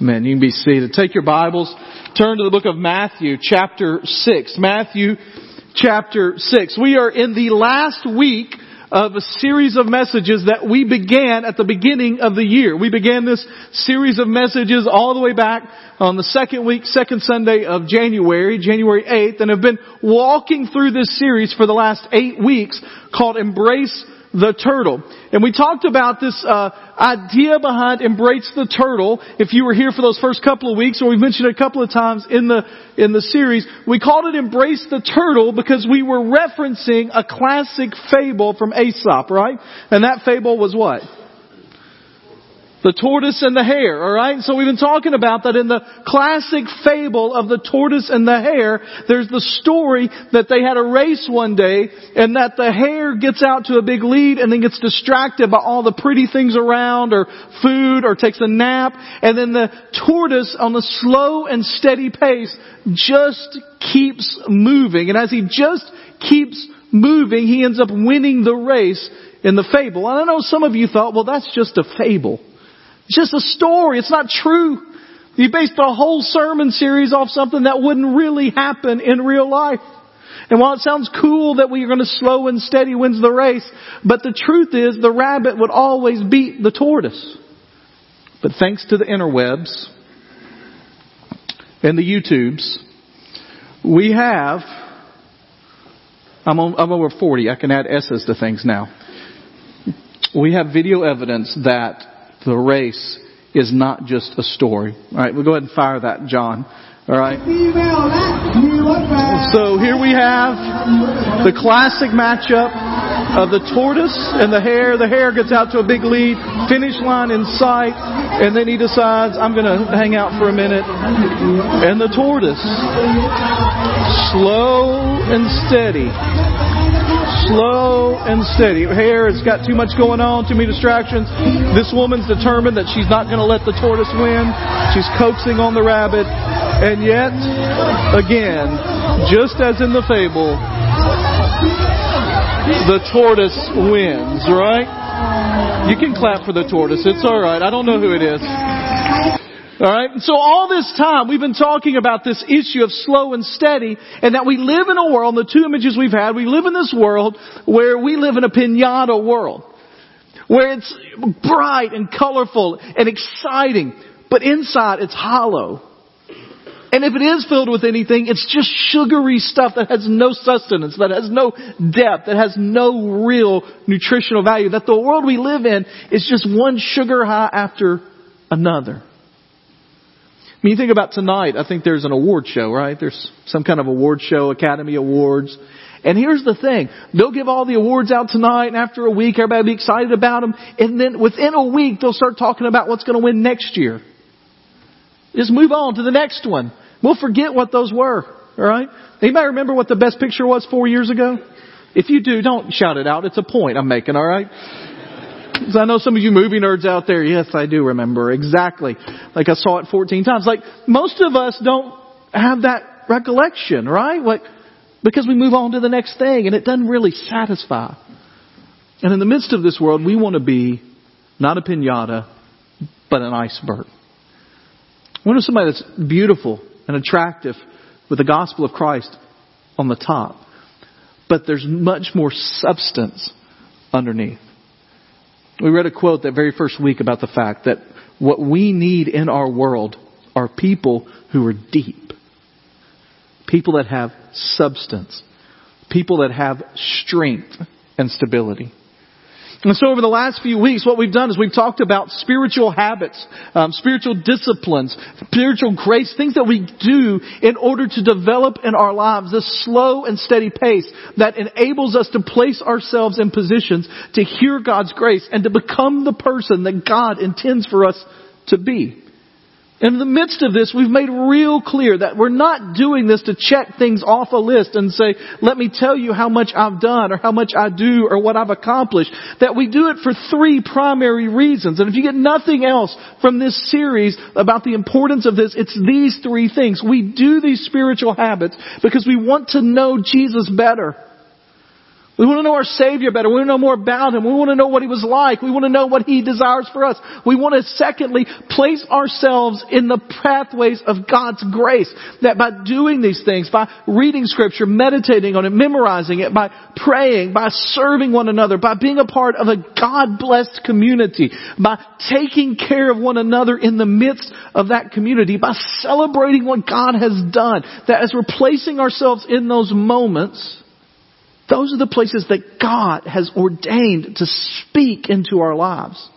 Amen. You can be seated. Take your Bibles, turn to the book of Matthew, chapter 6. Matthew, chapter 6. We are in the last week of a series of messages that we began at the beginning of the year. We began this series of messages all the way back on the second week, second Sunday of January, January 8th, and have been walking through this series for the last eight weeks called Embrace the turtle. And we talked about this uh, idea behind embrace the turtle. If you were here for those first couple of weeks, or we've mentioned it a couple of times in the in the series, we called it embrace the turtle because we were referencing a classic fable from Aesop, right? And that fable was what? The tortoise and the hare, alright? So we've been talking about that in the classic fable of the tortoise and the hare, there's the story that they had a race one day and that the hare gets out to a big lead and then gets distracted by all the pretty things around or food or takes a nap and then the tortoise on a slow and steady pace just keeps moving and as he just keeps moving, he ends up winning the race in the fable. And I know some of you thought, well that's just a fable. It's just a story. It's not true. You based a whole sermon series off something that wouldn't really happen in real life. And while it sounds cool that we're going to slow and steady wins the race, but the truth is the rabbit would always beat the tortoise. But thanks to the interwebs and the YouTubes, we have, I'm, on, I'm over 40, I can add S's to things now. We have video evidence that the race is not just a story. All right, we'll go ahead and fire that, John. All right. So here we have the classic matchup of the tortoise and the hare. The hare gets out to a big lead, finish line in sight, and then he decides, I'm going to hang out for a minute. And the tortoise, slow and steady, slow and steady. Hare has got too much going on, too many distractions. This woman's determined that she's not going to let the tortoise win. She's coaxing on the rabbit. And yet, again, just as in the fable, the tortoise wins, right? You can clap for the tortoise. It's alright. I don't know who it is. Alright? So all this time we've been talking about this issue of slow and steady and that we live in a world, the two images we've had, we live in this world where we live in a pinata world. Where it's bright and colorful and exciting, but inside it's hollow. And if it is filled with anything, it's just sugary stuff that has no sustenance, that has no depth, that has no real nutritional value. That the world we live in is just one sugar high after another. I mean, you think about tonight, I think there's an award show, right? There's some kind of award show, Academy Awards. And here's the thing. They'll give all the awards out tonight and after a week everybody will be excited about them. And then within a week they'll start talking about what's going to win next year. Just move on to the next one. We'll forget what those were. Alright? Anybody remember what the best picture was four years ago? If you do, don't shout it out. It's a point I'm making, alright? Because I know some of you movie nerds out there, yes, I do remember. Exactly. Like I saw it 14 times. Like, most of us don't have that recollection, right? Like, because we move on to the next thing and it doesn't really satisfy. And in the midst of this world, we want to be not a pinata, but an iceberg. We want somebody that's beautiful and attractive with the gospel of Christ on the top. But there's much more substance underneath. We read a quote that very first week about the fact that what we need in our world are people who are deep. People that have substance. People that have strength and stability. And so over the last few weeks, what we've done is we've talked about spiritual habits, um, spiritual disciplines, spiritual grace, things that we do in order to develop in our lives this slow and steady pace that enables us to place ourselves in positions to hear God's grace and to become the person that God intends for us to be. In the midst of this, we've made real clear that we're not doing this to check things off a list and say, let me tell you how much I've done or how much I do or what I've accomplished. That we do it for three primary reasons. And if you get nothing else from this series about the importance of this, it's these three things. We do these spiritual habits because we want to know Jesus better. We want to know our Savior better. We want to know more about Him. We want to know what He was like. We want to know what He desires for us. We want to secondly place ourselves in the pathways of God's grace. That by doing these things, by reading Scripture, meditating on it, memorizing it, by praying, by serving one another, by being a part of a God-blessed community, by taking care of one another in the midst of that community, by celebrating what God has done, that as we're placing ourselves in those moments, those are the places that God has ordained to speak into our lives.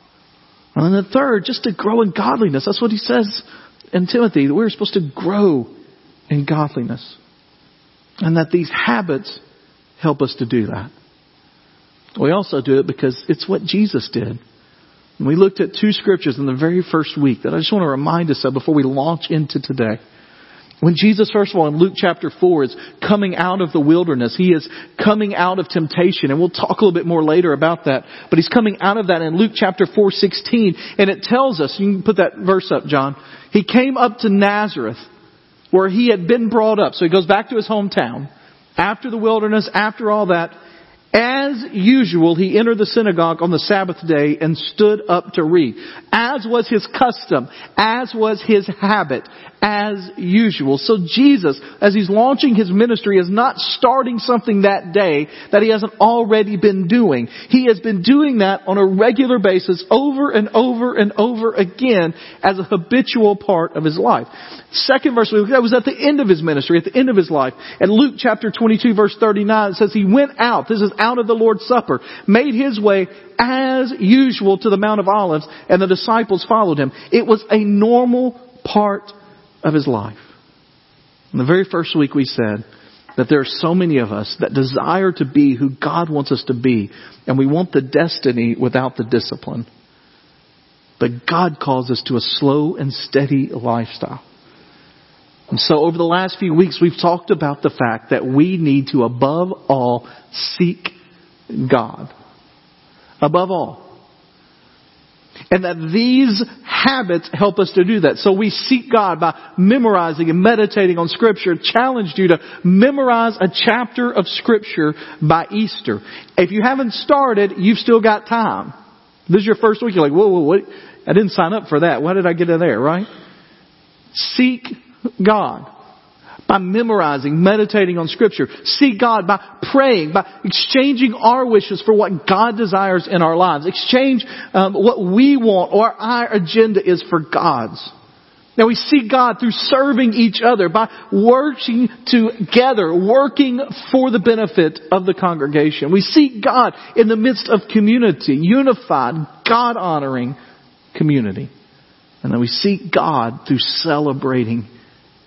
And then the third, just to grow in godliness. That's what he says in Timothy, that we're supposed to grow in godliness. And that these habits help us to do that. We also do it because it's what Jesus did. And we looked at two scriptures in the very first week that I just want to remind us of before we launch into today. When Jesus, first of all, in Luke chapter 4 is coming out of the wilderness, he is coming out of temptation, and we'll talk a little bit more later about that, but he's coming out of that in Luke chapter 4, 16, and it tells us, you can put that verse up, John, he came up to Nazareth, where he had been brought up, so he goes back to his hometown, after the wilderness, after all that, as usual, he entered the synagogue on the Sabbath day and stood up to read. As was his custom, as was his habit, as usual. So Jesus, as he's launching his ministry, is not starting something that day that he hasn't already been doing. He has been doing that on a regular basis over and over and over again as a habitual part of his life. Second verse, that was at the end of his ministry, at the end of his life. And Luke chapter 22 verse 39 it says he went out, this is out of the Lord's Supper, made his way as usual to the Mount of Olives, and the disciples followed him. It was a normal part of his life. In the very first week we said that there are so many of us that desire to be who God wants us to be, and we want the destiny without the discipline. But God calls us to a slow and steady lifestyle. And so over the last few weeks, we've talked about the fact that we need to, above all, seek God. Above all. And that these habits help us to do that. So we seek God by memorizing and meditating on Scripture. Challenged you to memorize a chapter of Scripture by Easter. If you haven't started, you've still got time. This is your first week. You're like, whoa, whoa, what? I didn't sign up for that. Why did I get in there, right? Seek God by memorizing, meditating on scripture. Seek God by praying, by exchanging our wishes for what God desires in our lives. Exchange um, what we want or our agenda is for God's. Now we seek God through serving each other by working together, working for the benefit of the congregation. We seek God in the midst of community, unified, God honoring community. And then we seek God through celebrating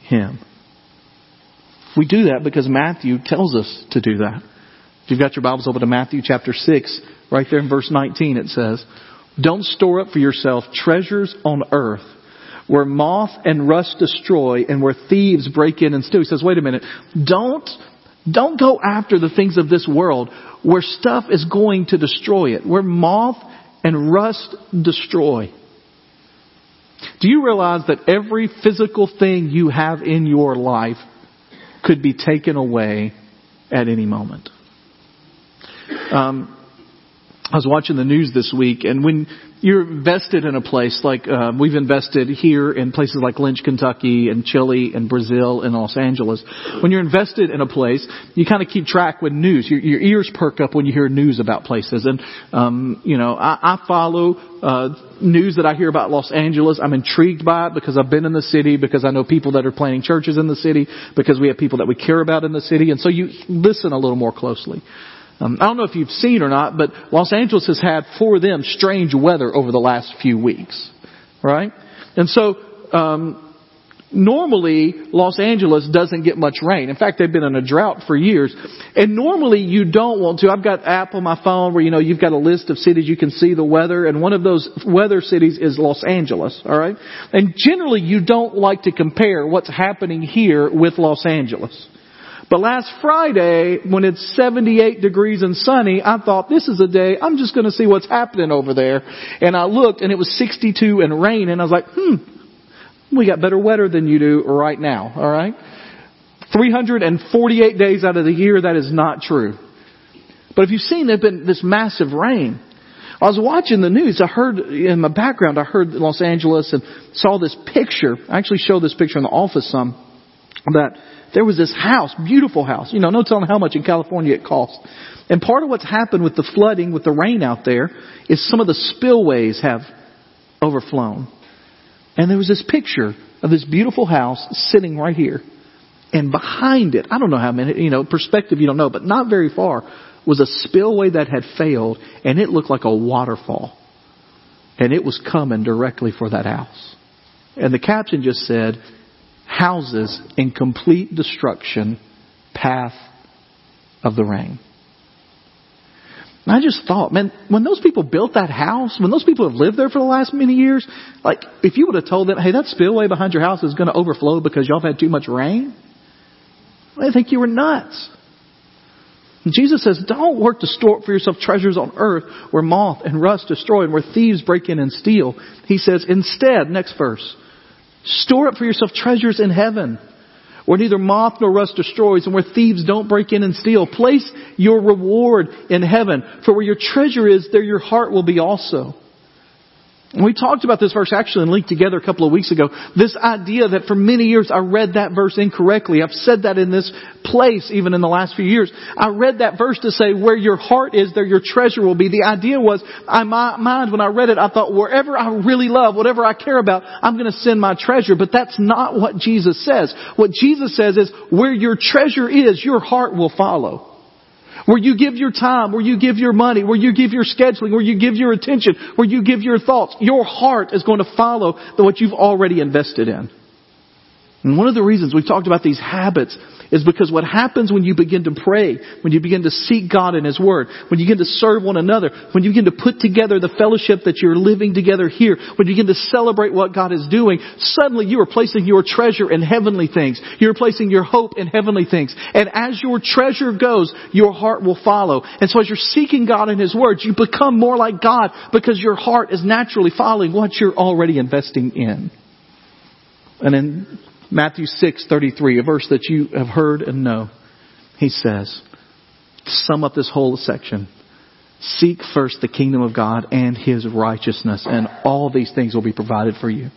Him. We do that because Matthew tells us to do that. If you've got your Bibles open to Matthew chapter 6, right there in verse 19 it says, Don't store up for yourself treasures on earth where moth and rust destroy and where thieves break in and steal. He says, wait a minute. Don't, don't go after the things of this world where stuff is going to destroy it, where moth and rust destroy. Do you realize that every physical thing you have in your life could be taken away at any moment. Um, I was watching the news this week, and when you're invested in a place like uh, we've invested here in places like Lynch, Kentucky, and Chile, and Brazil, and Los Angeles. When you're invested in a place, you kind of keep track with news. Your, your ears perk up when you hear news about places, and um, you know I, I follow uh, news that I hear about Los Angeles. I'm intrigued by it because I've been in the city, because I know people that are planning churches in the city, because we have people that we care about in the city, and so you listen a little more closely. Um, I don't know if you've seen or not, but Los Angeles has had for them strange weather over the last few weeks, right? And so um, normally Los Angeles doesn't get much rain. In fact, they've been in a drought for years. And normally you don't want to. I've got app on my phone where you know you've got a list of cities you can see the weather, and one of those weather cities is Los Angeles. All right, and generally you don't like to compare what's happening here with Los Angeles. But last Friday, when it's 78 degrees and sunny, I thought, this is a day, I'm just gonna see what's happening over there. And I looked and it was 62 and rain and I was like, hmm, we got better weather than you do right now, alright? 348 days out of the year, that is not true. But if you've seen, there's been this massive rain. I was watching the news. I heard in my background, I heard Los Angeles and saw this picture. I actually showed this picture in the office some that there was this house, beautiful house. You know, no telling how much in California it cost. And part of what's happened with the flooding, with the rain out there, is some of the spillways have overflown. And there was this picture of this beautiful house sitting right here. And behind it, I don't know how many, you know, perspective you don't know, but not very far, was a spillway that had failed and it looked like a waterfall. And it was coming directly for that house. And the caption just said, houses in complete destruction, path of the rain. And I just thought, man, when those people built that house, when those people have lived there for the last many years, like, if you would have told them, hey, that spillway behind your house is going to overflow because y'all have had too much rain, I think you were nuts. Jesus says, don't work to store up for yourself treasures on earth where moth and rust destroy and where thieves break in and steal. He says, instead, next verse, store up for yourself treasures in heaven where neither moth nor rust destroys and where thieves don't break in and steal. Place your reward in heaven, for where your treasure is, there your heart will be also. We talked about this verse actually and linked together a couple of weeks ago. This idea that for many years I read that verse incorrectly. I've said that in this place even in the last few years. I read that verse to say where your heart is, there your treasure will be. The idea was, in my mind when I read it, I thought wherever I really love, whatever I care about, I'm going to send my treasure. But that's not what Jesus says. What Jesus says is where your treasure is, your heart will follow. Where you give your time, where you give your money, where you give your scheduling, where you give your attention, where you give your thoughts, your heart is going to follow what you've already invested in. And one of the reasons we've talked about these habits is because what happens when you begin to pray, when you begin to seek God in His Word, when you begin to serve one another, when you begin to put together the fellowship that you're living together here, when you begin to celebrate what God is doing, suddenly you are placing your treasure in heavenly things. You're placing your hope in heavenly things. And as your treasure goes, your heart will follow. And so as you're seeking God in His Word, you become more like God because your heart is naturally following what you're already investing in. And in Matthew 6:33, a verse that you have heard and know. He says, to sum up this whole section, seek first the kingdom of God and his righteousness and all these things will be provided for you.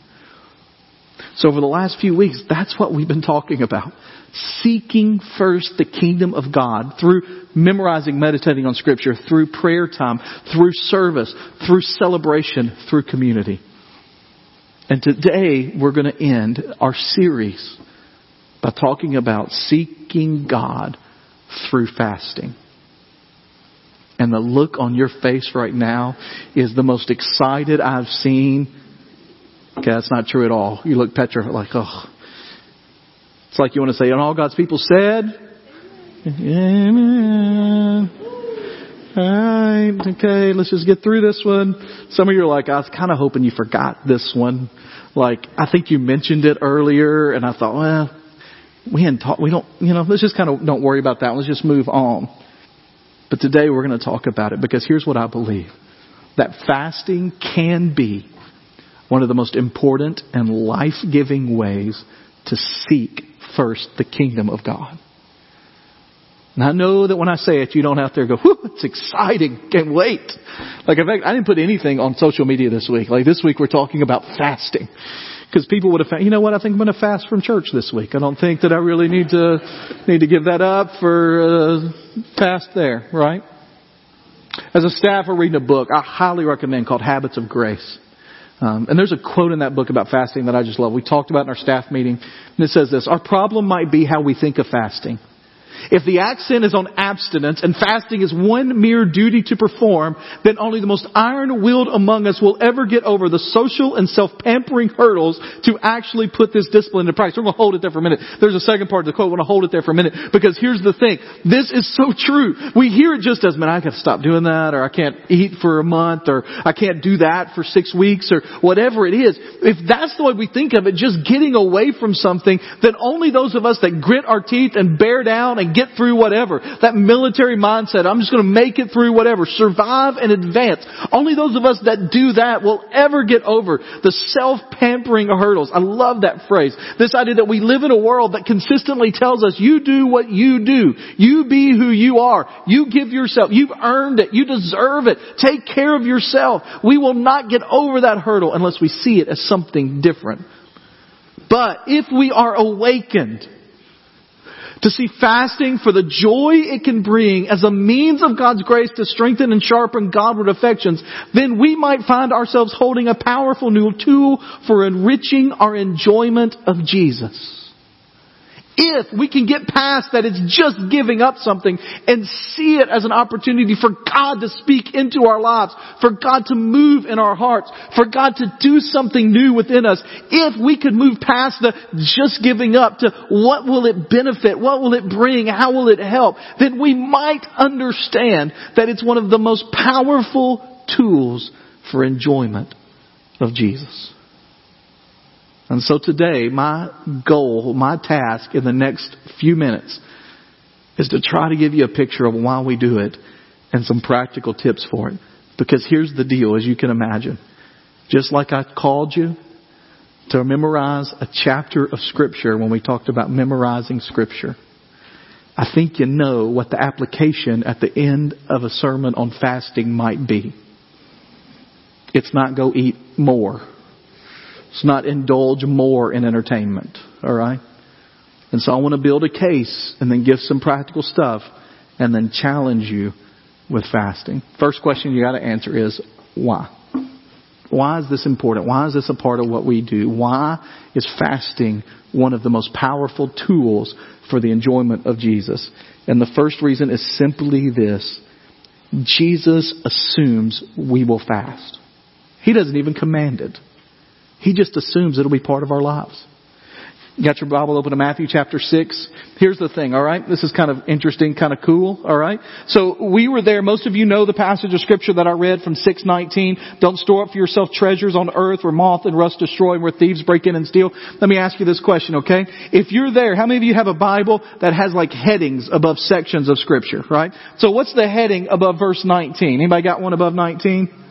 So over the last few weeks, that's what we've been talking about. Seeking first the kingdom of God through memorizing, meditating on scripture, through prayer time, through service, through celebration, through community. And today we're going to end our series by talking about seeking God through fasting. And the look on your face right now is the most excited I've seen. Okay, that's not true at all. You look petrified like, oh. It's like you want to say, and all God's people said, Amen. Alright, okay, let's just get through this one. Some of you are like, I was kind of hoping you forgot this one. Like, I think you mentioned it earlier, and I thought, well, we hadn't talked, we don't, you know, let's just kind of don't worry about that. Let's just move on. But today we're going to talk about it because here's what I believe. That fasting can be one of the most important and life-giving ways to seek first the kingdom of God. And I know that when I say it, you don't have to go, whoo, it's exciting, can't wait. Like in fact, I didn't put anything on social media this week. Like this week we're talking about fasting. Because people would have, you know what, I think I'm going to fast from church this week. I don't think that I really need to, need to give that up for, uh, fast there, right? As a staff, we're reading a book I highly recommend called Habits of Grace. Um, and there's a quote in that book about fasting that I just love. We talked about in our staff meeting, and it says this: Our problem might be how we think of fasting. If the accent is on abstinence and fasting is one mere duty to perform, then only the most iron-willed among us will ever get over the social and self-pampering hurdles to actually put this discipline into practice. We're going to hold it there for a minute. There's a second part of the quote. I want to hold it there for a minute because here's the thing. This is so true. We hear it just as, man, I got to stop doing that or I can't eat for a month or I can't do that for six weeks or whatever it is. If that's the way we think of it, just getting away from something, then only those of us that grit our teeth and bear down and get through whatever. That military mindset, I'm just going to make it through whatever. Survive and advance. Only those of us that do that will ever get over the self-pampering hurdles. I love that phrase. This idea that we live in a world that consistently tells us, you do what you do. You be who you are. You give yourself. You've earned it. You deserve it. Take care of yourself. We will not get over that hurdle unless we see it as something different. But if we are awakened to see fasting for the joy it can bring as a means of God's grace to strengthen and sharpen Godward affections, then we might find ourselves holding a powerful new tool for enriching our enjoyment of Jesus if we can get past that it's just giving up something and see it as an opportunity for God to speak into our lives, for God to move in our hearts, for God to do something new within us, if we could move past the just giving up to what will it benefit, what will it bring, how will it help, then we might understand that it's one of the most powerful tools for enjoyment of Jesus. And so today, my goal, my task in the next few minutes is to try to give you a picture of why we do it and some practical tips for it. Because here's the deal, as you can imagine. Just like I called you to memorize a chapter of Scripture when we talked about memorizing Scripture, I think you know what the application at the end of a sermon on fasting might be. It's not go eat more. Let's not indulge more in entertainment. All right? And so I want to build a case and then give some practical stuff and then challenge you with fasting. First question you got to answer is why? Why is this important? Why is this a part of what we do? Why is fasting one of the most powerful tools for the enjoyment of Jesus? And the first reason is simply this. Jesus assumes we will fast. He doesn't even command it. He just assumes it'll be part of our lives. You got your Bible open to Matthew chapter 6. Here's the thing, alright? This is kind of interesting, kind of cool, alright? So we were there. Most of you know the passage of scripture that I read from 619. Don't store up for yourself treasures on earth where moth and rust destroy and where thieves break in and steal. Let me ask you this question, okay? If you're there, how many of you have a Bible that has like headings above sections of scripture, right? So what's the heading above verse 19? Anybody got one above 19?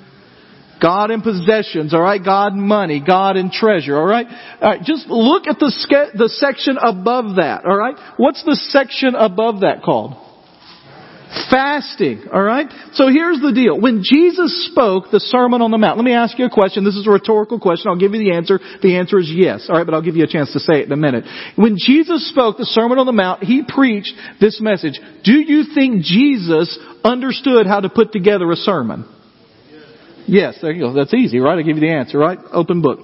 God and possessions, alright? God and money, God and treasure, alright? Alright, just look at the, ske- the section above that, alright? What's the section above that called? Fasting, alright? So here's the deal. When Jesus spoke the Sermon on the Mount, let me ask you a question. This is a rhetorical question. I'll give you the answer. The answer is yes, alright? But I'll give you a chance to say it in a minute. When Jesus spoke the Sermon on the Mount, He preached this message. Do you think Jesus understood how to put together a sermon? Yes, there you go. That's easy, right? I give you the answer, right? Open book.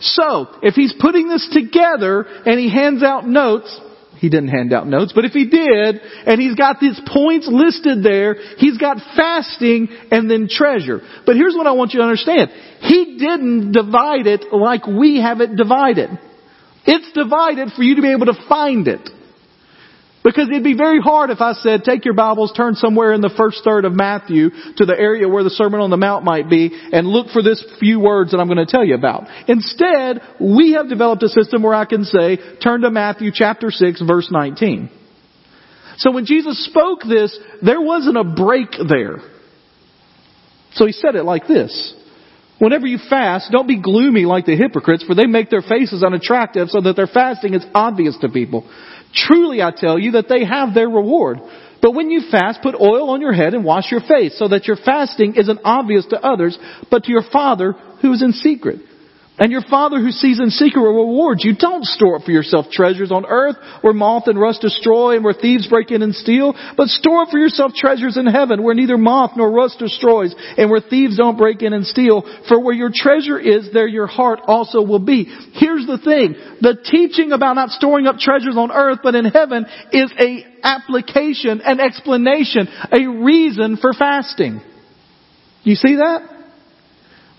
So, if he's putting this together and he hands out notes, he didn't hand out notes, but if he did, and he's got these points listed there, he's got fasting and then treasure. But here's what I want you to understand. He didn't divide it like we have it divided. It's divided for you to be able to find it. Because it'd be very hard if I said, take your Bibles, turn somewhere in the first third of Matthew to the area where the Sermon on the Mount might be, and look for this few words that I'm going to tell you about. Instead, we have developed a system where I can say, turn to Matthew chapter 6 verse 19. So when Jesus spoke this, there wasn't a break there. So he said it like this. Whenever you fast, don't be gloomy like the hypocrites, for they make their faces unattractive so that their fasting is obvious to people. Truly I tell you that they have their reward. But when you fast, put oil on your head and wash your face, so that your fasting isn't obvious to others, but to your Father who is in secret. And your Father who sees in secret will reward you. Don't store up for yourself treasures on earth where moth and rust destroy and where thieves break in and steal, but store up for yourself treasures in heaven where neither moth nor rust destroys and where thieves don't break in and steal. For where your treasure is, there your heart also will be. Here's the thing. The teaching about not storing up treasures on earth but in heaven is a application, an explanation, a reason for fasting. You see that?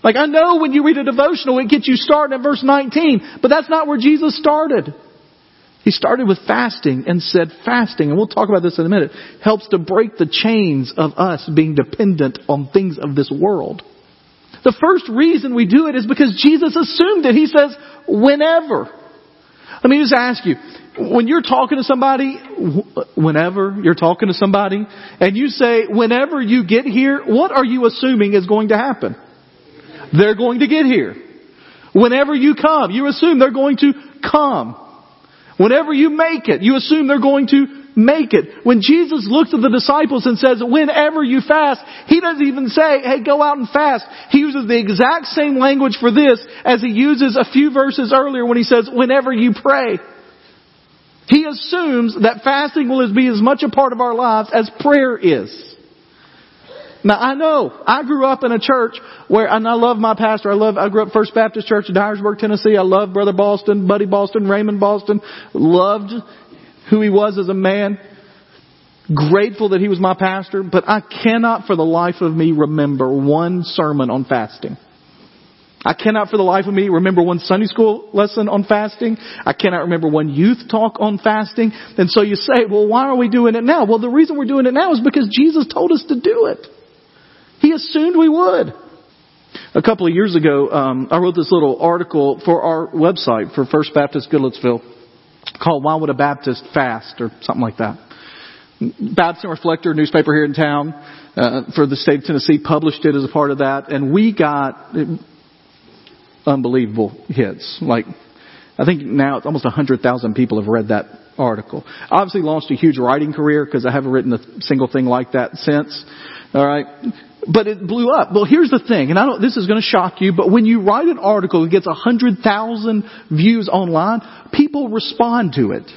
Like I know when you read a devotional, it gets you started at verse 19, but that's not where Jesus started. He started with fasting and said fasting, and we'll talk about this in a minute, helps to break the chains of us being dependent on things of this world. The first reason we do it is because Jesus assumed it. He says, whenever. Let me just ask you, when you're talking to somebody, whenever you're talking to somebody, and you say, whenever you get here, what are you assuming is going to happen? They're going to get here. Whenever you come, you assume they're going to come. Whenever you make it, you assume they're going to make it. When Jesus looks at the disciples and says, whenever you fast, He doesn't even say, hey, go out and fast. He uses the exact same language for this as He uses a few verses earlier when He says, whenever you pray. He assumes that fasting will be as much a part of our lives as prayer is. Now I know, I grew up in a church where, and I love my pastor, I love, I grew up First Baptist Church in Dyersburg, Tennessee, I love Brother Boston, Buddy Boston, Raymond Boston, loved who he was as a man, grateful that he was my pastor, but I cannot for the life of me remember one sermon on fasting. I cannot for the life of me remember one Sunday school lesson on fasting. I cannot remember one youth talk on fasting. And so you say, well, why are we doing it now? Well, the reason we're doing it now is because Jesus told us to do it. He assumed we would. A couple of years ago, um, I wrote this little article for our website for First Baptist Goodlettsville called Why Would a Baptist Fast or something like that. Baptist Reflector newspaper here in town uh, for the state of Tennessee published it as a part of that, and we got unbelievable hits. Like, I think now it's almost 100,000 people have read that article. Obviously launched a huge writing career because I haven't written a single thing like that since. All right. But it blew up. Well, here's the thing, and I don't, this is going to shock you, but when you write an article that gets 100,000 views online, people respond to it.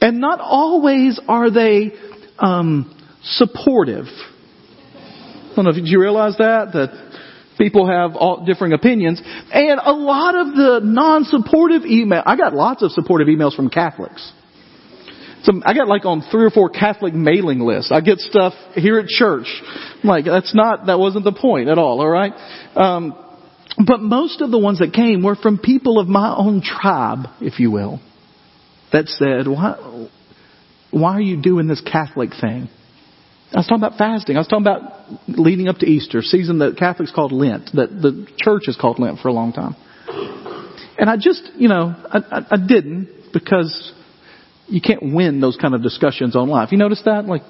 And not always are they, um, supportive. I don't know if you realize that, that People have all differing opinions. And a lot of the non-supportive email, I got lots of supportive emails from Catholics. Some, I got like on three or four Catholic mailing lists. I get stuff here at church. I'm like, that's not, that wasn't the point at all, alright? Um, but most of the ones that came were from people of my own tribe, if you will, that said, why, why are you doing this Catholic thing? I was talking about fasting. I was talking about leading up to Easter, season that Catholics called Lent, that the church has called Lent for a long time. And I just, you know, I, I, I didn't because you can't win those kind of discussions online. Have you noticed that? Like,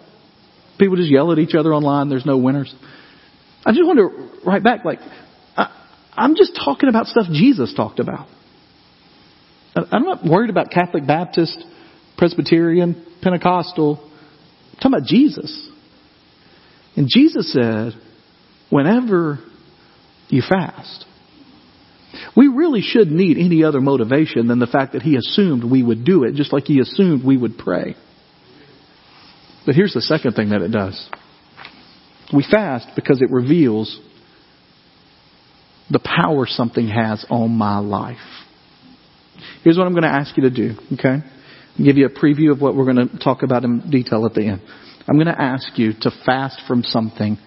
people just yell at each other online. There's no winners. I just want to write back, like, I, I'm just talking about stuff Jesus talked about. I'm not worried about Catholic, Baptist, Presbyterian, Pentecostal. I'm talking about Jesus. And Jesus said, whenever you fast, we really shouldn't need any other motivation than the fact that he assumed we would do it, just like he assumed we would pray. But here's the second thing that it does. We fast because it reveals the power something has on my life. Here's what I'm going to ask you to do, okay? I'll give you a preview of what we're going to talk about in detail at the end. I'm going to ask you to fast from something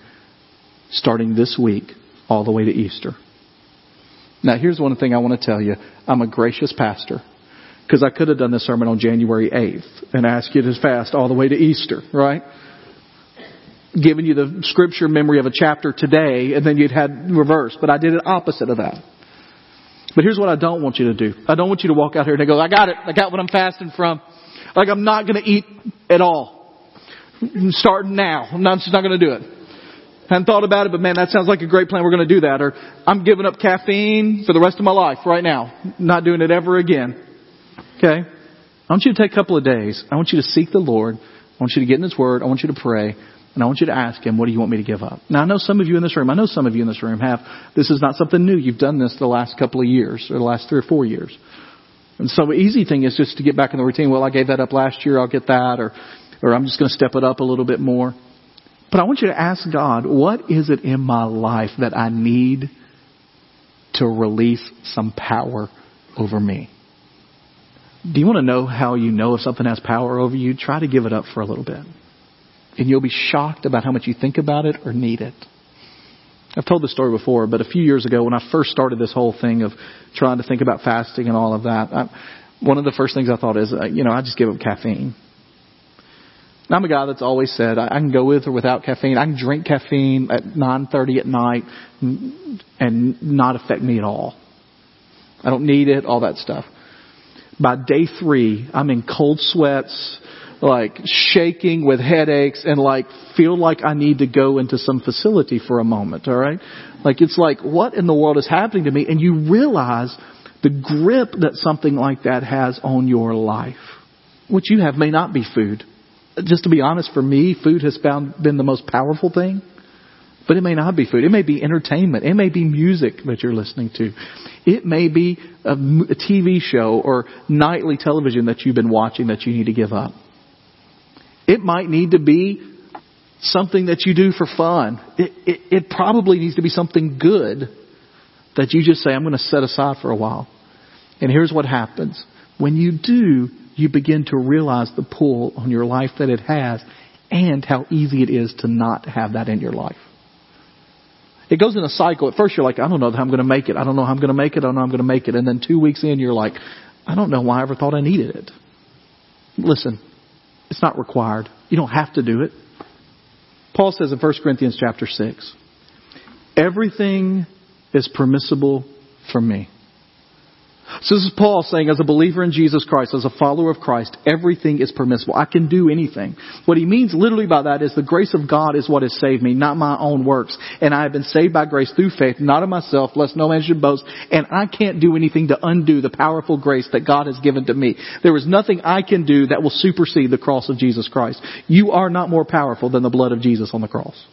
starting this week all the way to Easter. Now, here's one thing I want to tell you. I'm a gracious pastor because I could have done this sermon on January 8th and asked you to fast all the way to Easter, right? Giving you the scripture memory of a chapter today and then you'd had reverse, but I did it opposite of that. But here's what I don't want you to do. I don't want you to walk out here and go, I got it. I got what I'm fasting from. Like I'm not going to eat at all starting now. I'm not, just not going to do it. Hadn't thought about it, but man, that sounds like a great plan. We're going to do that. Or I'm giving up caffeine for the rest of my life right now. Not doing it ever again. Okay? I want you to take a couple of days. I want you to seek the Lord. I want you to get in His Word. I want you to pray. And I want you to ask Him, what do you want me to give up? Now I know some of you in this room, I know some of you in this room have, this is not something new. You've done this the last couple of years or the last three or four years. And so the easy thing is just to get back in the routine. Well, I gave that up last year. I'll get that. Or or I'm just going to step it up a little bit more. But I want you to ask God, what is it in my life that I need to release some power over me? Do you want to know how you know if something has power over you? Try to give it up for a little bit. And you'll be shocked about how much you think about it or need it. I've told this story before, but a few years ago when I first started this whole thing of trying to think about fasting and all of that, I, one of the first things I thought is, uh, you know, I just give up caffeine. I'm a guy that's always said I, can go with or without caffeine. I can drink caffeine at 9:30 at night and not affect me at all. I don't need it, all that stuff. by day three, I'm in cold sweats, like shaking with headaches and like feel like I need to go into some facility for a moment, alright? Like it's like, what in the world is happening to me? And you realize the grip that something like that has on your life. What you have may not be food. Just to be honest, for me, food has found, been the most powerful thing. But it may not be food. It may be entertainment. It may be music that you're listening to. It may be a, a TV show or nightly television that you've been watching that you need to give up. It might need to be something that you do for fun. It, it, it probably needs to be something good that you just say, I'm going to set aside for a while. And here's what happens. When you do, you begin to realize the pull on your life that it has and how easy it is to not have that in your life. It goes in a cycle. At first you're like, I don't know how I'm going to make it. I don't know how I'm going to make it. I don't know how I'm going to make it. And then two weeks in, you're like, I don't know why I ever thought I needed it. Listen, it's not required. You don't have to do it. Paul says in 1 Corinthians chapter 6, everything is permissible for me. So this is Paul saying, as a believer in Jesus Christ, as a follower of Christ, everything is permissible. I can do anything. What he means literally by that is the grace of God is what has saved me, not my own works. And I have been saved by grace through faith, not of myself, lest no man should boast. And I can't do anything to undo the powerful grace that God has given to me. There is nothing I can do that will supersede the cross of Jesus Christ. You are not more powerful than the blood of Jesus on the cross.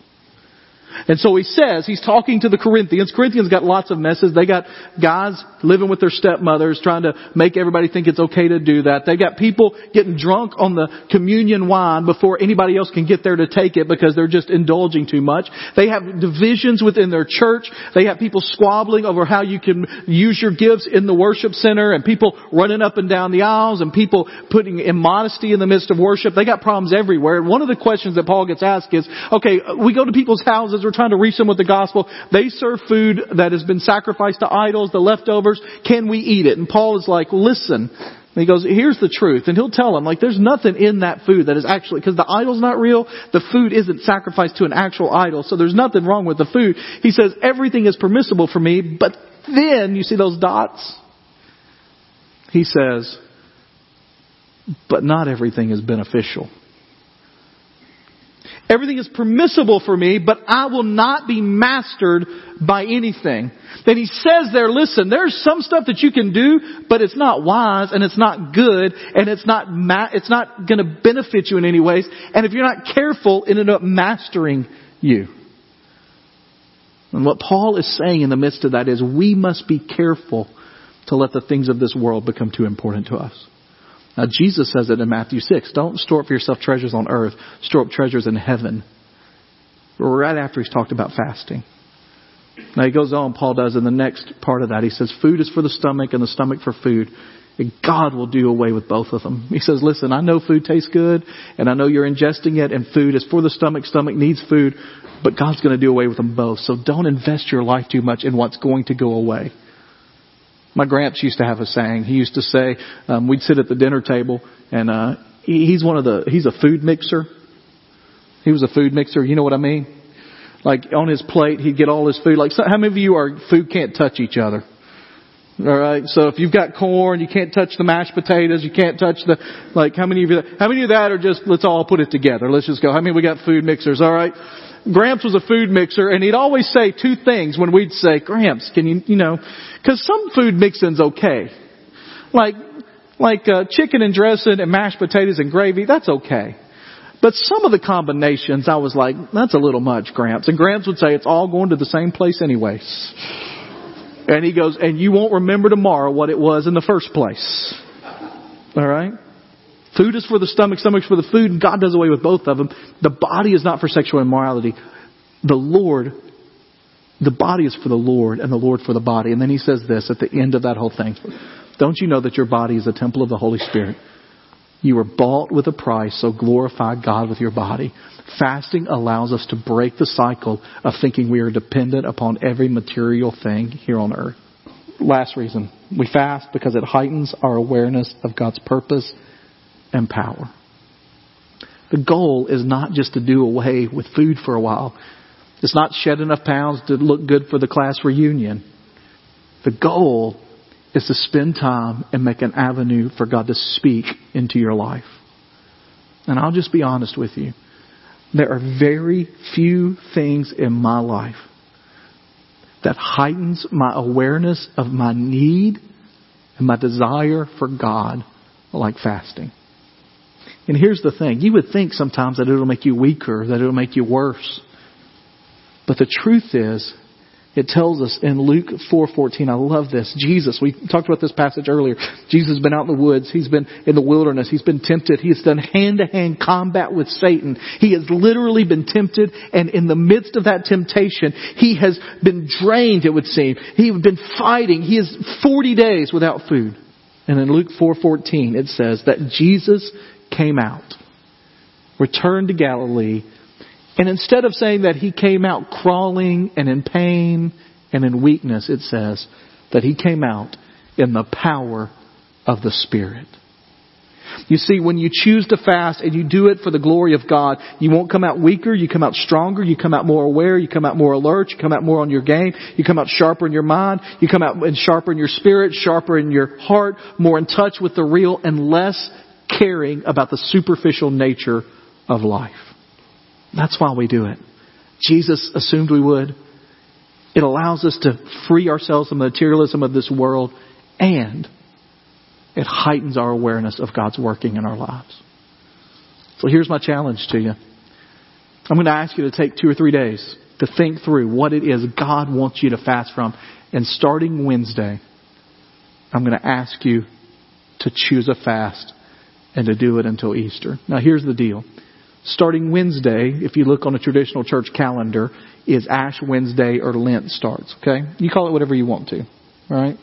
And so he says, he's talking to the Corinthians. Corinthians got lots of messes. They got guys living with their stepmothers, trying to make everybody think it's okay to do that. They got people getting drunk on the communion wine before anybody else can get there to take it because they're just indulging too much. They have divisions within their church. They have people squabbling over how you can use your gifts in the worship center and people running up and down the aisles and people putting immodesty in the midst of worship. They got problems everywhere. And one of the questions that Paul gets asked is, okay, we go to people's houses we're trying to reach them with the gospel. They serve food that has been sacrificed to idols, the leftovers. Can we eat it? And Paul is like, listen. And he goes, here's the truth. And he'll tell them, like, there's nothing in that food that is actually, because the idol's not real, the food isn't sacrificed to an actual idol, so there's nothing wrong with the food. He says, everything is permissible for me, but then, you see those dots? He says, but not everything is beneficial. Everything is permissible for me, but I will not be mastered by anything. Then he says there, listen, there's some stuff that you can do, but it's not wise and it's not good and it's not ma- it's not going to benefit you in any ways. And if you're not careful, it ends up mastering you. And what Paul is saying in the midst of that is we must be careful to let the things of this world become too important to us. Now, Jesus says it in Matthew 6. Don't store up for yourself treasures on earth. Store up treasures in heaven. Right after he's talked about fasting. Now he goes on, Paul does in the next part of that. He says, food is for the stomach and the stomach for food. And God will do away with both of them. He says, listen, I know food tastes good and I know you're ingesting it and food is for the stomach. Stomach needs food, but God's going to do away with them both. So don't invest your life too much in what's going to go away. My gramps used to have a saying. He used to say, um, we'd sit at the dinner table, and uh, he, he's one of the he's a food mixer. He was a food mixer. You know what I mean? Like on his plate, he'd get all his food. Like so, how many of you are food can't touch each other? All right. So if you've got corn, you can't touch the mashed potatoes. You can't touch the like. How many of you? How many of that are just let's all put it together. Let's just go. How many we got food mixers? All right. Gramps was a food mixer, and he'd always say two things when we'd say, Gramps, can you, you know, because some food mixing's okay. Like, like uh, chicken and dressing and mashed potatoes and gravy, that's okay. But some of the combinations, I was like, that's a little much, Gramps. And Gramps would say, it's all going to the same place anyways. And he goes, and you won't remember tomorrow what it was in the first place. Alright? Food is for the stomach, stomach's for the food, and God does away with both of them. The body is not for sexual immorality. The Lord, the body is for the Lord, and the Lord for the body. And then he says this at the end of that whole thing. Don't you know that your body is a temple of the Holy Spirit? You were bought with a price, so glorify God with your body. Fasting allows us to break the cycle of thinking we are dependent upon every material thing here on earth. Last reason. We fast because it heightens our awareness of God's purpose and power. The goal is not just to do away with food for a while. It's not shed enough pounds to look good for the class reunion. The goal is to spend time and make an avenue for God to speak into your life. And I'll just be honest with you. There are very few things in my life that heightens my awareness of my need and my desire for God like fasting. And here's the thing. You would think sometimes that it'll make you weaker, that it'll make you worse. But the truth is, it tells us in Luke 4:14. I love this. Jesus, we talked about this passage earlier. Jesus has been out in the woods. He's been in the wilderness. He's been tempted. He has done hand-to-hand combat with Satan. He has literally been tempted and in the midst of that temptation, he has been drained, it would seem. He has been fighting. He is 40 days without food. And in Luke 4:14 it says that Jesus came out, returned to Galilee, and instead of saying that he came out crawling and in pain and in weakness, it says that he came out in the power of the Spirit. You see, when you choose to fast and you do it for the glory of God, you won't come out weaker, you come out stronger, you come out more aware, you come out more alert, you come out more on your game, you come out sharper in your mind, you come out and sharper in your spirit, sharper in your heart, more in touch with the real and less caring about the superficial nature of life. That's why we do it. Jesus assumed we would. It allows us to free ourselves from the materialism of this world and it heightens our awareness of God's working in our lives. So here's my challenge to you. I'm going to ask you to take two or three days to think through what it is God wants you to fast from. And starting Wednesday, I'm going to ask you to choose a fast and to do it until Easter. Now here's the deal. Starting Wednesday, if you look on a traditional church calendar, is Ash Wednesday or Lent starts, okay? You call it whatever you want to, alright?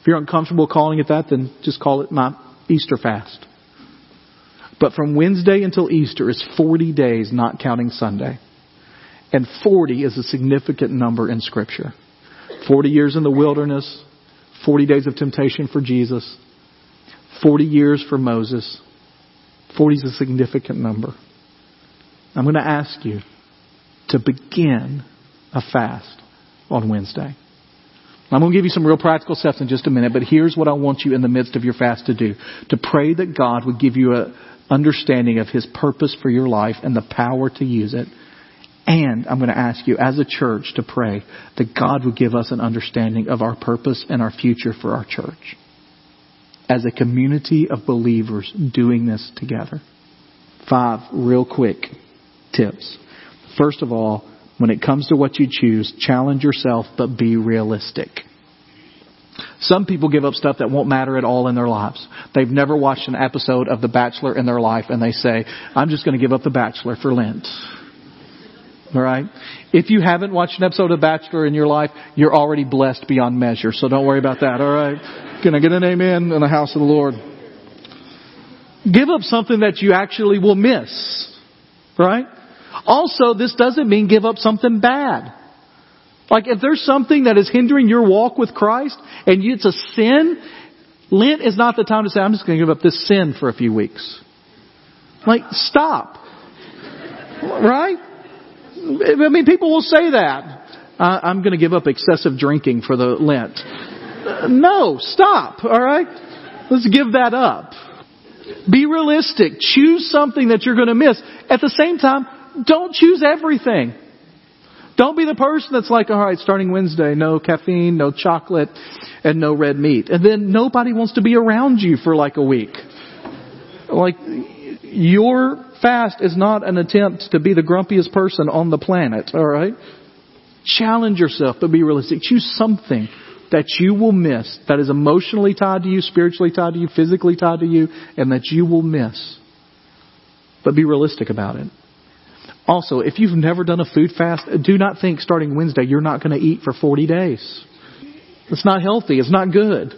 If you're uncomfortable calling it that, then just call it my Easter fast. But from Wednesday until Easter is 40 days, not counting Sunday. And 40 is a significant number in Scripture. 40 years in the wilderness, 40 days of temptation for Jesus, 40 years for Moses. 40 is a significant number. I'm going to ask you to begin a fast on Wednesday. I'm going to give you some real practical steps in just a minute, but here's what I want you in the midst of your fast to do. To pray that God would give you an understanding of His purpose for your life and the power to use it. And I'm going to ask you as a church to pray that God would give us an understanding of our purpose and our future for our church. As a community of believers doing this together. Five real quick tips. First of all, when it comes to what you choose, challenge yourself, but be realistic. Some people give up stuff that won't matter at all in their lives. They've never watched an episode of The Bachelor in their life and they say, I'm just going to give up The Bachelor for Lent. Alright? If you haven't watched an episode of Bachelor in your life, you're already blessed beyond measure, so don't worry about that, alright? Can I get an amen in the house of the Lord? Give up something that you actually will miss. Right? Also, this doesn't mean give up something bad. Like if there's something that is hindering your walk with Christ and it's a sin, Lent is not the time to say, I'm just going to give up this sin for a few weeks. Like, stop. Right? I mean, people will say that. I'm going to give up excessive drinking for the Lent. No, stop. All right? Let's give that up. Be realistic. Choose something that you're going to miss. At the same time, don't choose everything. Don't be the person that's like, all right, starting Wednesday, no caffeine, no chocolate, and no red meat. And then nobody wants to be around you for like a week. Like, your fast is not an attempt to be the grumpiest person on the planet, alright? Challenge yourself, but be realistic. Choose something that you will miss, that is emotionally tied to you, spiritually tied to you, physically tied to you, and that you will miss. But be realistic about it. Also, if you've never done a food fast, do not think starting Wednesday you're not going to eat for 40 days. It's not healthy. It's not good.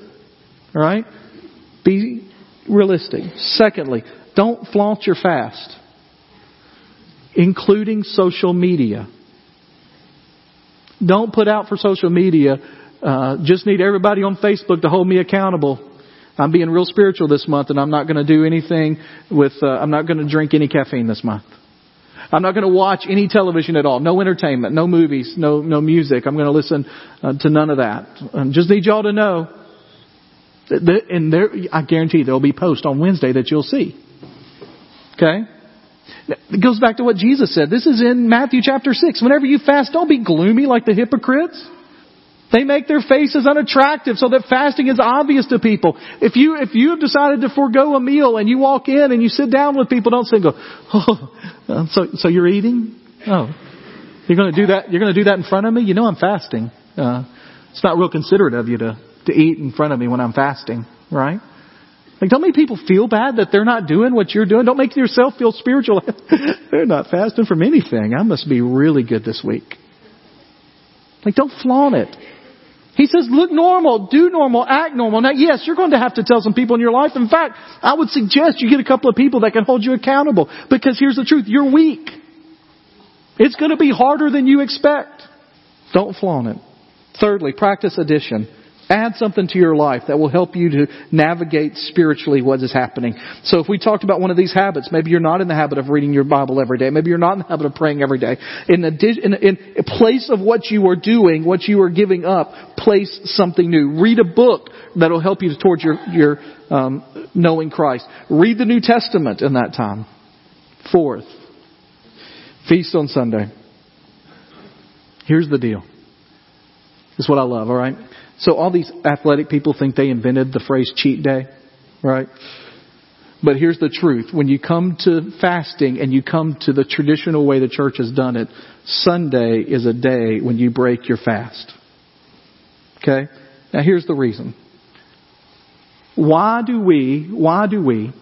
All right? Be realistic. Secondly, don't flaunt your fast, including social media. Don't put out for social media, uh, just need everybody on Facebook to hold me accountable. I'm being real spiritual this month and I'm not going to do anything with, uh, I'm not going to drink any caffeine this month. I'm not going to watch any television at all. No entertainment, no movies, no, no music. I'm going to listen uh, to none of that. I just need y'all to know And there, I guarantee there'll be posts on Wednesday that you'll see. Okay? It goes back to what Jesus said. This is in Matthew chapter 6. Whenever you fast, don't be gloomy like the hypocrites. They make their faces unattractive so that fasting is obvious to people. If you, if you have decided to forego a meal and you walk in and you sit down with people, don't say, go, oh, so, so you're eating? Oh, you're going to do that, you're going to do that in front of me? You know I'm fasting. Uh, it's not real considerate of you to, to eat in front of me when I'm fasting, right? Like, don't make people feel bad that they're not doing what you're doing. Don't make yourself feel spiritual. they're not fasting from anything. I must be really good this week. Like, don't flaunt it. He says, look normal, do normal, act normal. Now, yes, you're going to have to tell some people in your life. In fact, I would suggest you get a couple of people that can hold you accountable. Because here's the truth, you're weak. It's going to be harder than you expect. Don't flaunt it. Thirdly, practice addition. Add something to your life that will help you to navigate spiritually what is happening. So if we talked about one of these habits, maybe you're not in the habit of reading your Bible every day. Maybe you're not in the habit of praying every day. In, addition, in, in place of what you are doing, what you are giving up, place something new. Read a book that will help you towards your, your um, knowing Christ. Read the New Testament in that time. Fourth, feast on Sunday. Here's the deal. Is what I love, alright? So all these athletic people think they invented the phrase cheat day, right? But here's the truth. When you come to fasting and you come to the traditional way the church has done it, Sunday is a day when you break your fast. Okay? Now here's the reason. Why do we, why do we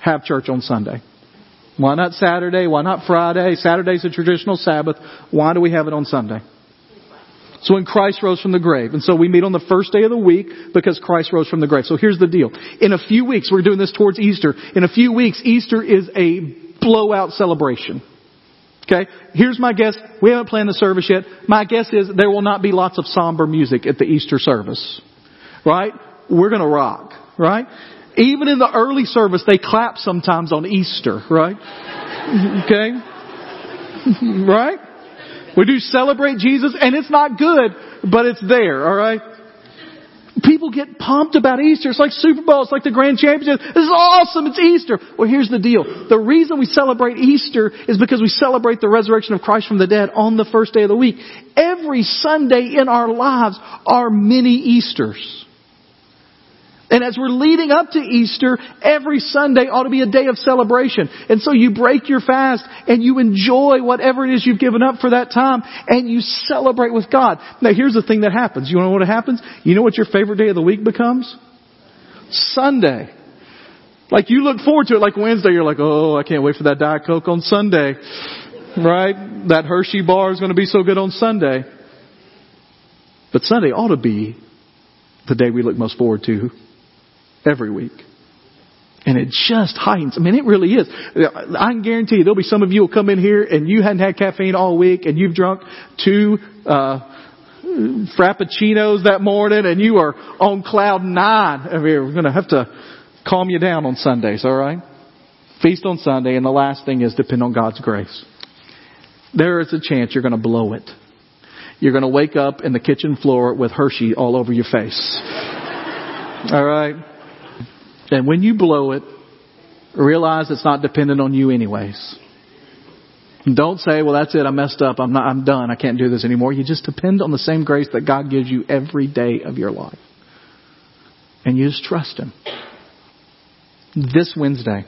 have church on Sunday? Why not Saturday? Why not Friday? Saturday's a traditional Sabbath. Why do we have it on Sunday? So when Christ rose from the grave. And so we meet on the first day of the week because Christ rose from the grave. So here's the deal. In a few weeks, we're doing this towards Easter. In a few weeks, Easter is a blowout celebration. Okay? Here's my guess. We haven't planned the service yet. My guess is there will not be lots of somber music at the Easter service. Right? We're gonna rock. Right? Even in the early service, they clap sometimes on Easter. Right? Okay? right? We do celebrate Jesus and it's not good, but it's there, alright? People get pumped about Easter. It's like Super Bowl. It's like the grand championship. This is awesome. It's Easter. Well, here's the deal. The reason we celebrate Easter is because we celebrate the resurrection of Christ from the dead on the first day of the week. Every Sunday in our lives are mini Easters. And as we're leading up to Easter, every Sunday ought to be a day of celebration. And so you break your fast and you enjoy whatever it is you've given up for that time and you celebrate with God. Now here's the thing that happens. You know what happens? You know what your favorite day of the week becomes? Sunday. Like you look forward to it like Wednesday, you're like, oh, I can't wait for that Diet Coke on Sunday. Right? That Hershey bar is going to be so good on Sunday. But Sunday ought to be the day we look most forward to every week. And it just heightens. I mean, it really is. I can guarantee you there'll be some of you will come in here and you hadn't had caffeine all week and you've drunk two, uh, frappuccinos that morning and you are on cloud nine. I mean, we're going to have to calm you down on Sundays, alright? Feast on Sunday and the last thing is depend on God's grace. There is a chance you're going to blow it. You're going to wake up in the kitchen floor with Hershey all over your face. Alright? And when you blow it, realize it's not dependent on you anyways. Don't say, well, that's it. I messed up. I'm not, I'm done. I can't do this anymore. You just depend on the same grace that God gives you every day of your life. And you just trust Him. This Wednesday,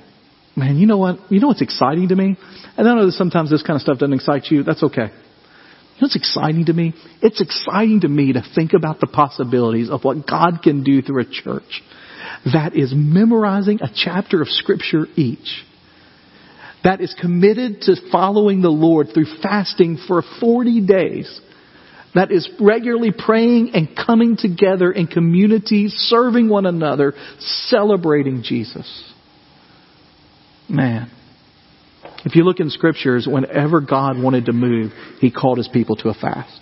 man, you know what? You know what's exciting to me? And I know that sometimes this kind of stuff doesn't excite you. That's okay. You know what's exciting to me? It's exciting to me to think about the possibilities of what God can do through a church that is memorizing a chapter of scripture each. That is committed to following the Lord through fasting for 40 days. That is regularly praying and coming together in community, serving one another, celebrating Jesus. Man. If you look in scriptures, whenever God wanted to move, He called His people to a fast.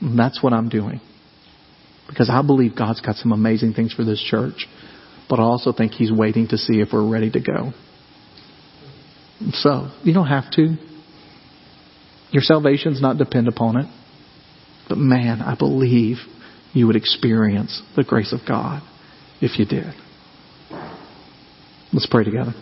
And that's what I'm doing. Because I believe God's got some amazing things for this church. But I also think He's waiting to see if we're ready to go. So, you don't have to. Your salvation's not depend upon it. But man, I believe you would experience the grace of God if you did. Let's pray together.